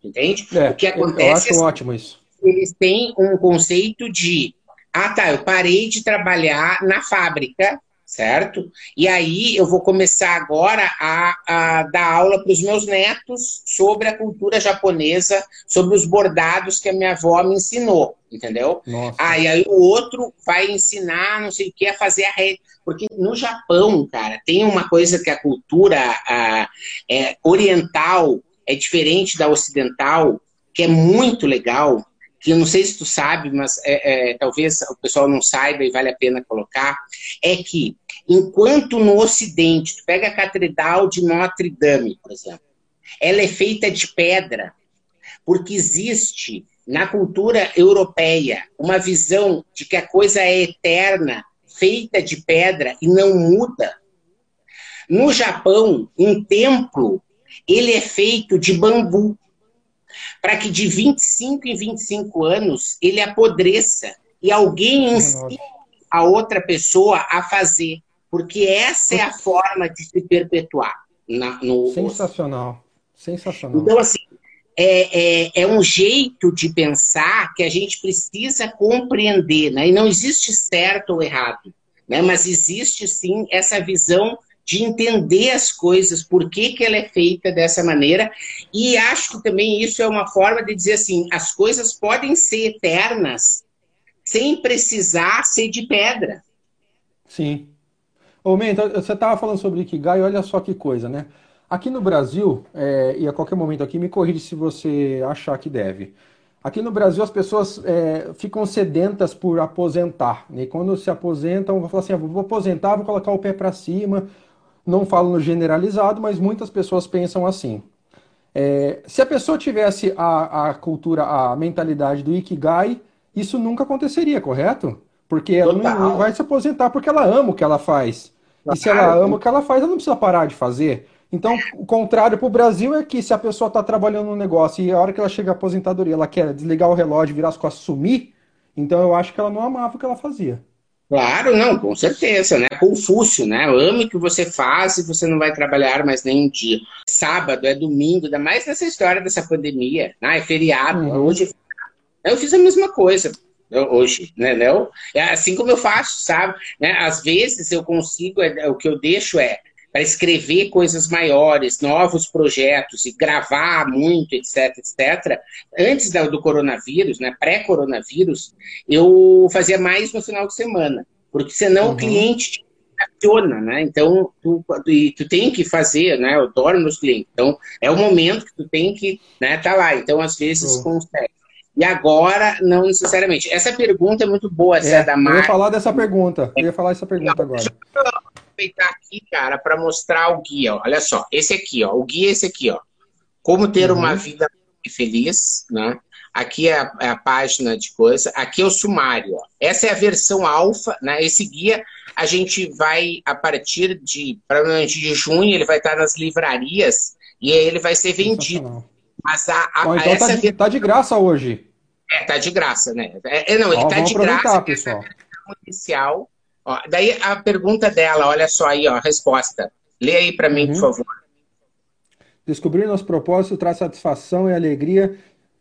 Entende? É, o que acontece. Eu acho é, ótimo isso eles têm um conceito de ah, tá, eu parei de trabalhar na fábrica, certo? E aí eu vou começar agora a, a dar aula para os meus netos sobre a cultura japonesa, sobre os bordados que a minha avó me ensinou, entendeu? Nossa. Ah, e aí o outro vai ensinar, não sei o que, a fazer a rede. Porque no Japão, cara, tem uma coisa que a cultura a, é, oriental é diferente da ocidental, que é muito legal, que eu não sei se tu sabe, mas é, é, talvez o pessoal não saiba e vale a pena colocar, é que enquanto no Ocidente, tu pega a Catedral de Notre Dame, por exemplo, ela é feita de pedra, porque existe na cultura europeia uma visão de que a coisa é eterna, feita de pedra e não muda. No Japão, um templo, ele é feito de bambu para que de 25 em 25 anos ele apodreça e alguém ensine a outra pessoa a fazer, porque essa é a forma de se perpetuar. Na, no Sensacional, sensacional. Então, assim, é, é, é, um jeito de pensar que a gente precisa compreender, né? E não existe certo ou errado, né? Mas existe sim essa visão de entender as coisas, por que, que ela é feita dessa maneira. E acho que também isso é uma forma de dizer assim: as coisas podem ser eternas sem precisar ser de pedra. Sim. Ô, Menta, você estava falando sobre Ikigai, olha só que coisa, né? Aqui no Brasil, é, e a qualquer momento aqui, me corrija se você achar que deve. Aqui no Brasil, as pessoas é, ficam sedentas por aposentar. Né? E quando se aposentam, vão falar assim: ah, vou aposentar, vou colocar o pé para cima, não falo no generalizado, mas muitas pessoas pensam assim. É, se a pessoa tivesse a, a cultura, a mentalidade do Ikigai, isso nunca aconteceria, correto? Porque ela não, não, vai se aposentar porque ela ama o que ela faz. E se ela ama o que ela faz, ela não precisa parar de fazer. Então, o contrário para o Brasil é que se a pessoa está trabalhando no negócio e a hora que ela chega à aposentadoria, ela quer desligar o relógio, virar as costas, sumir, então eu acho que ela não amava o que ela fazia. Claro, não, com certeza, né? Confúcio, né? Ame o que você faz e você não vai trabalhar mais nem um dia. Sábado é domingo, ainda mais nessa história dessa pandemia, né? É feriado. Uhum. Hoje eu fiz a mesma coisa hoje, né? Não? É assim como eu faço, sabe? Né? Às vezes eu consigo, é, o que eu deixo é, para escrever coisas maiores, novos projetos e gravar muito, etc, etc. Antes do coronavírus, né, pré-coronavírus, eu fazia mais no final de semana, porque senão uhum. o cliente aciona, né? Então, tu, tu, tu, tem que fazer, né? Eu adoro meus clientes. Então, é o momento que tu tem que né, tá lá. Então, às vezes, uhum. consegue. E agora, não necessariamente. Essa pergunta é muito boa, essa é, da Mari. Eu ia falar dessa pergunta. Eu ia falar essa pergunta agora. Aproveitar aqui, cara, para mostrar o guia. Ó. Olha só, esse aqui, ó. O guia é esse aqui, ó. Como ter uhum. uma vida feliz, né? Aqui é a, é a, página de coisa. Aqui é o sumário. Ó. Essa é a versão alfa, né? Esse guia a gente vai, a partir de, provavelmente de junho, ele vai estar nas livrarias e aí ele vai ser vendido. Mas a, a, Bom, então essa tá de, tá de graça hoje. É, tá de graça, né? É, é não, ele ó, tá de graça. Pessoal. Inicial. Ó, daí a pergunta dela, olha só aí, ó, a resposta. Lê aí para mim, uhum. por favor. Descobrir nosso propósito traz satisfação e alegria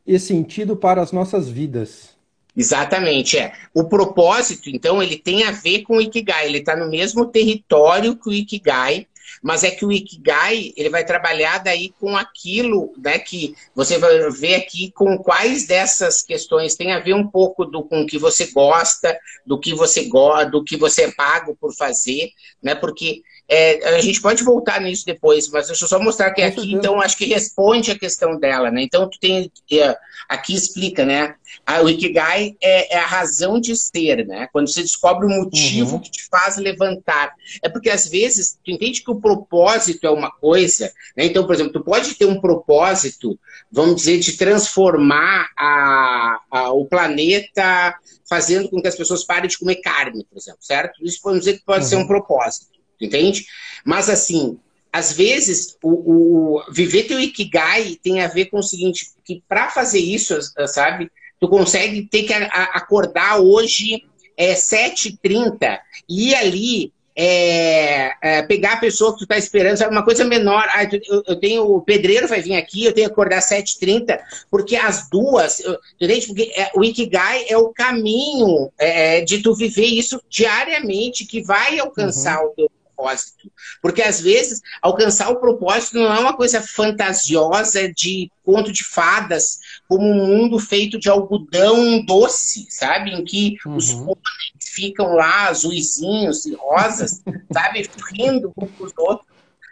e sentido para as nossas vidas. Exatamente, é. O propósito, então, ele tem a ver com o Ikigai. Ele está no mesmo território que o Ikigai, mas é que o Ikigai ele vai trabalhar daí com aquilo né, que você vai ver aqui com quais dessas questões tem a ver um pouco do com o que você gosta, do que você gosta, do que você é pago por fazer, né? Porque é, a gente pode voltar nisso depois, mas deixa eu só mostrar que aqui, então, acho que responde a questão dela, né? Então, tu tem, é, aqui explica, né? O Ikigai é, é, a razão de ser, né? Quando você descobre o motivo uhum. que te faz levantar. É porque, às vezes, tu entende que o propósito é uma coisa, né? Então, por exemplo, tu pode ter um propósito, vamos dizer, de transformar a, a, o planeta fazendo com que as pessoas parem de comer carne, por exemplo, certo? Isso podemos dizer que pode uhum. ser um propósito entende? Mas assim, às vezes o, o, viver teu ikigai tem a ver com o seguinte, que para fazer isso, sabe, tu consegue ter que acordar hoje é 7h30 e ir ali é, é, pegar a pessoa que tu tá esperando, sabe, uma coisa menor. Ah, eu, eu, tenho, o pedreiro vai vir aqui, eu tenho que acordar 7h30, porque as duas, eu, entende? Porque é, o Ikigai é o caminho é, de tu viver isso diariamente, que vai alcançar uhum. o teu propósito. Porque às vezes alcançar o propósito não é uma coisa fantasiosa de conto de fadas, como um mundo feito de algodão doce, sabe? Em que uhum. os pôneis ficam lá azuizinhos e rosas, sabe? Rindo com os outros.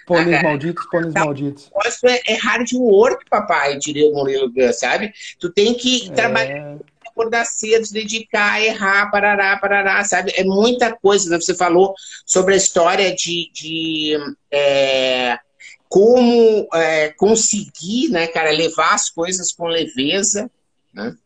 Pôneis malditos, pôneis então, malditos. O é, é hard work, papai, diria o Murilo Gun, sabe? Tu tem que é... trabalhar acordar cedo, se dedicar, errar, parará, parará, sabe? É muita coisa, né? Você falou sobre a história de, de é, como é, conseguir, né, cara, levar as coisas com leveza, né?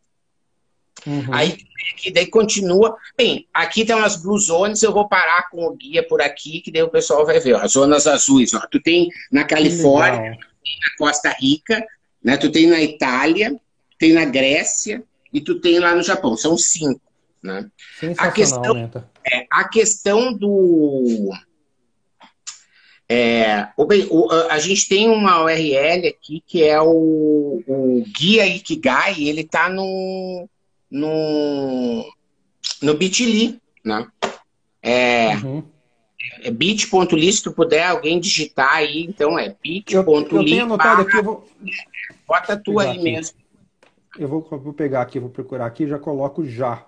Uhum. Aí que daí continua. Bem, aqui tem umas blue zones, eu vou parar com o guia por aqui, que daí o pessoal vai ver. Ó, as zonas azuis, ó. Tu tem na Califórnia, tem na Costa Rica, né? Tu tem na Itália, tem na Grécia, e tu tem lá no Japão. São cinco. Né? A, questão, é, a questão do. É, o, o, a gente tem uma URL aqui que é o, o Guia Ikigai, ele está no, no, no Bitly, né? É, uhum. é bit.ly, se tu puder alguém digitar aí, então é bit.ly. Eu, eu tenho anotado aqui, eu vou... Bota tu aí mesmo. Eu vou, vou pegar aqui, vou procurar aqui, já coloco já.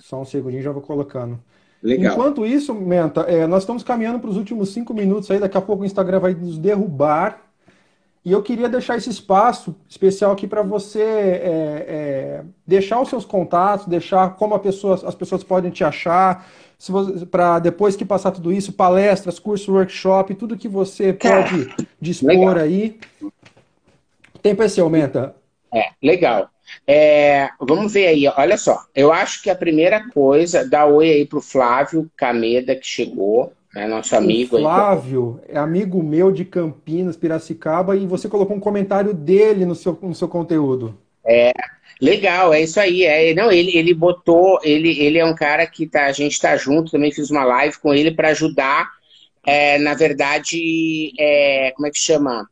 Só um segundinho, já vou colocando. Legal. Enquanto isso, Menta, é, nós estamos caminhando para os últimos cinco minutos aí, daqui a pouco o Instagram vai nos derrubar. E eu queria deixar esse espaço especial aqui para você é, é, deixar os seus contatos, deixar como pessoa, as pessoas podem te achar, para depois que passar tudo isso, palestras, curso, workshop, tudo que você pode dispor Legal. aí. O tempo é seu, Menta. É, legal. É, vamos ver aí, olha só. Eu acho que a primeira coisa, dá oi aí pro Flávio Cameda, que chegou, né, nosso amigo. O Flávio aí. é amigo meu de Campinas, Piracicaba, e você colocou um comentário dele no seu, no seu conteúdo. É, legal, é isso aí. É, não, ele, ele botou, ele, ele é um cara que tá, a gente tá junto, também fiz uma live com ele para ajudar, é, na verdade, é, como é que chama?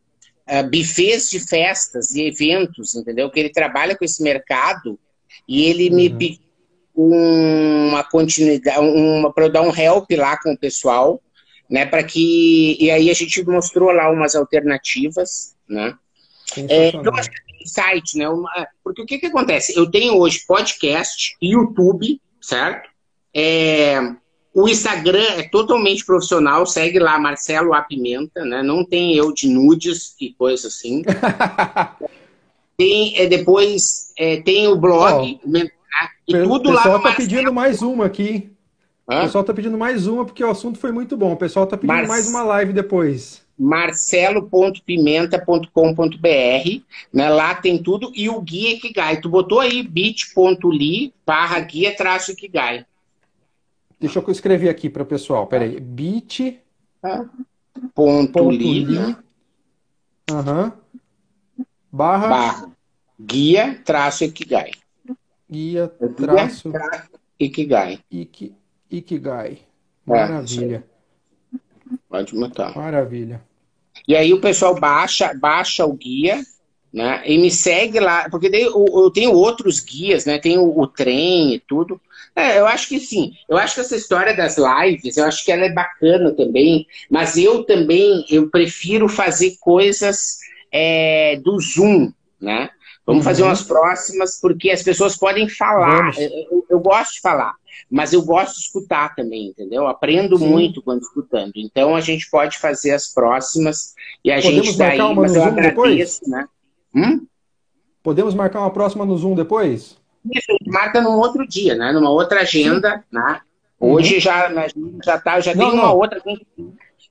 Uh, bufês de festas e eventos, entendeu? Que ele trabalha com esse mercado e ele uhum. me pediu uma continuidade, uma, para eu dar um help lá com o pessoal, né? Para que e aí a gente mostrou lá umas alternativas, né? É, então, acho que site, né? Uma, porque o que que acontece? Eu tenho hoje podcast, YouTube, certo? É, o Instagram é totalmente profissional, segue lá Marcelo Apimenta, né? Não tem eu de nudes e coisa assim. tem é, depois é, tem o blog, oh, né? e tudo lá. O pessoal tá pedindo mais uma aqui. Hã? O pessoal tá pedindo mais uma porque o assunto foi muito bom. O pessoal tá pedindo Mar... mais uma live depois. marcelo.pimenta.com.br, né? Lá tem tudo e o guia Ikigai. Tu botou aí bit.ly barra guia traço Ikigai. Deixa eu escrever aqui para o pessoal. Peraí. bit. Ponto, ponto li. Uhum. Barra. barra. Guia traço Ikigai. Guia traço. Guia, Ikigai. Iki, Ikigai. É, Maravilha. É, Pode botar. Maravilha. E aí o pessoal baixa, baixa o guia, né? E me segue lá, porque daí eu, eu tenho outros guias, né? Tem o, o trem e tudo. É, eu acho que sim. Eu acho que essa história das lives, eu acho que ela é bacana também, mas eu também eu prefiro fazer coisas é, do Zoom, né? Vamos uhum. fazer umas próximas, porque as pessoas podem falar. Eu, eu, gosto de falar, mas eu gosto de escutar também, entendeu? Aprendo Sim. muito quando escutando. Então a gente pode fazer as próximas e a Podemos gente daí, uma mas eu agradeço, depois? né? Hum? Podemos marcar uma próxima no Zoom depois? Isso, marca num outro dia, né? Numa outra agenda, né? Hoje uhum. já, já, tá, já não, tem uma não. outra.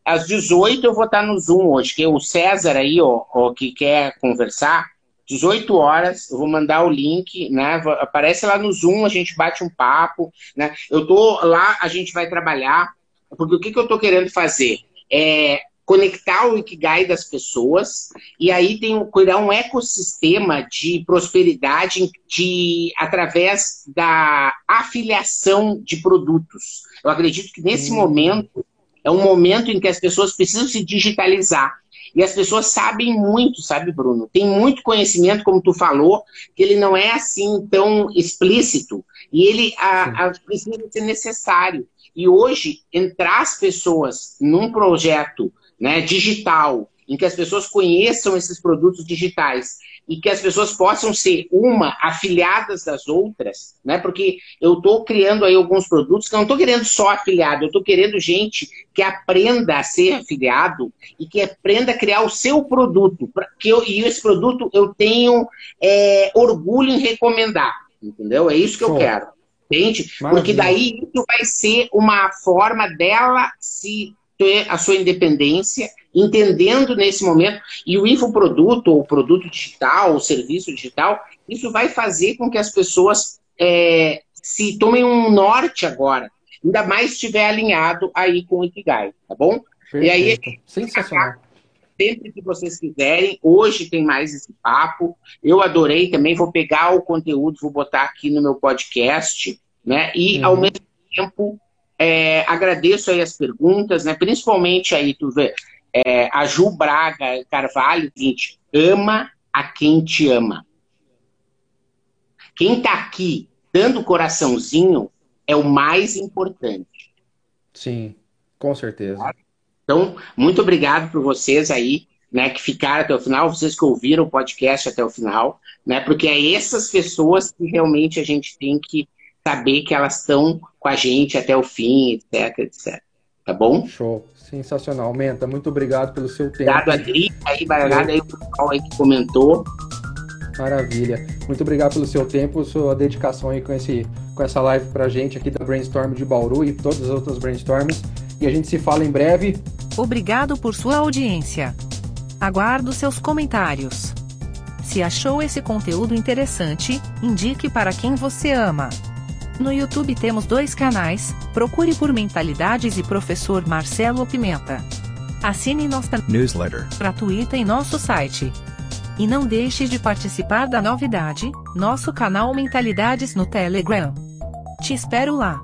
Às 18 eu vou estar no Zoom hoje, que o César aí, ó, ó, que quer conversar, 18 horas, eu vou mandar o link, né? Aparece lá no Zoom, a gente bate um papo, né? Eu tô lá, a gente vai trabalhar, porque o que, que eu tô querendo fazer? É conectar o Ikigai das pessoas e aí tem criar um ecossistema de prosperidade de através da afiliação de produtos. Eu acredito que nesse hum. momento é um momento em que as pessoas precisam se digitalizar. E as pessoas sabem muito, sabe, Bruno? Tem muito conhecimento, como tu falou, que ele não é assim tão explícito. E ele a, a, precisa ser necessário. E hoje, entrar as pessoas num projeto né, digital, em que as pessoas conheçam esses produtos digitais e que as pessoas possam ser uma afiliadas das outras, né? Porque eu estou criando aí alguns produtos que eu não estou querendo só afiliado, eu estou querendo gente que aprenda a ser afiliado e que aprenda a criar o seu produto. Que eu, e esse produto eu tenho é, orgulho em recomendar, entendeu? É isso que eu quero. Entende? Porque daí isso vai ser uma forma dela se ter a sua independência, entendendo nesse momento, e o infoproduto, ou produto digital, o serviço digital, isso vai fazer com que as pessoas é, se tomem um norte agora, ainda mais estiver alinhado aí com o Ikigai, tá bom? Perfeito. E aí, sensacional. Sempre que vocês quiserem, hoje tem mais esse papo. Eu adorei também, vou pegar o conteúdo, vou botar aqui no meu podcast, né? E uhum. ao mesmo tempo é, agradeço aí as perguntas, né? Principalmente aí, tu vê, é, a Ju Braga Carvalho, gente, ama a quem te ama. Quem tá aqui dando coraçãozinho é o mais importante. Sim, com certeza. Então, muito obrigado por vocês aí, né, que ficaram até o final, vocês que ouviram o podcast até o final, né, porque é essas pessoas que realmente a gente tem que saber que elas estão com a gente até o fim, etc, etc. Tá bom? Show. Sensacional. Menta, muito obrigado pelo seu tempo. Obrigado, Adri, aí, Baragada, aí o pessoal aí que comentou. Maravilha. Muito obrigado pelo seu tempo, sua dedicação aí com, esse, com essa live pra gente aqui da Brainstorm de Bauru e todas as outras brainstorms. E a gente se fala em breve. Obrigado por sua audiência. Aguardo seus comentários. Se achou esse conteúdo interessante, indique para quem você ama. No YouTube temos dois canais, procure por Mentalidades e Professor Marcelo Pimenta. Assine nossa newsletter gratuita em nosso site. E não deixe de participar da novidade, nosso canal Mentalidades no Telegram. Te espero lá!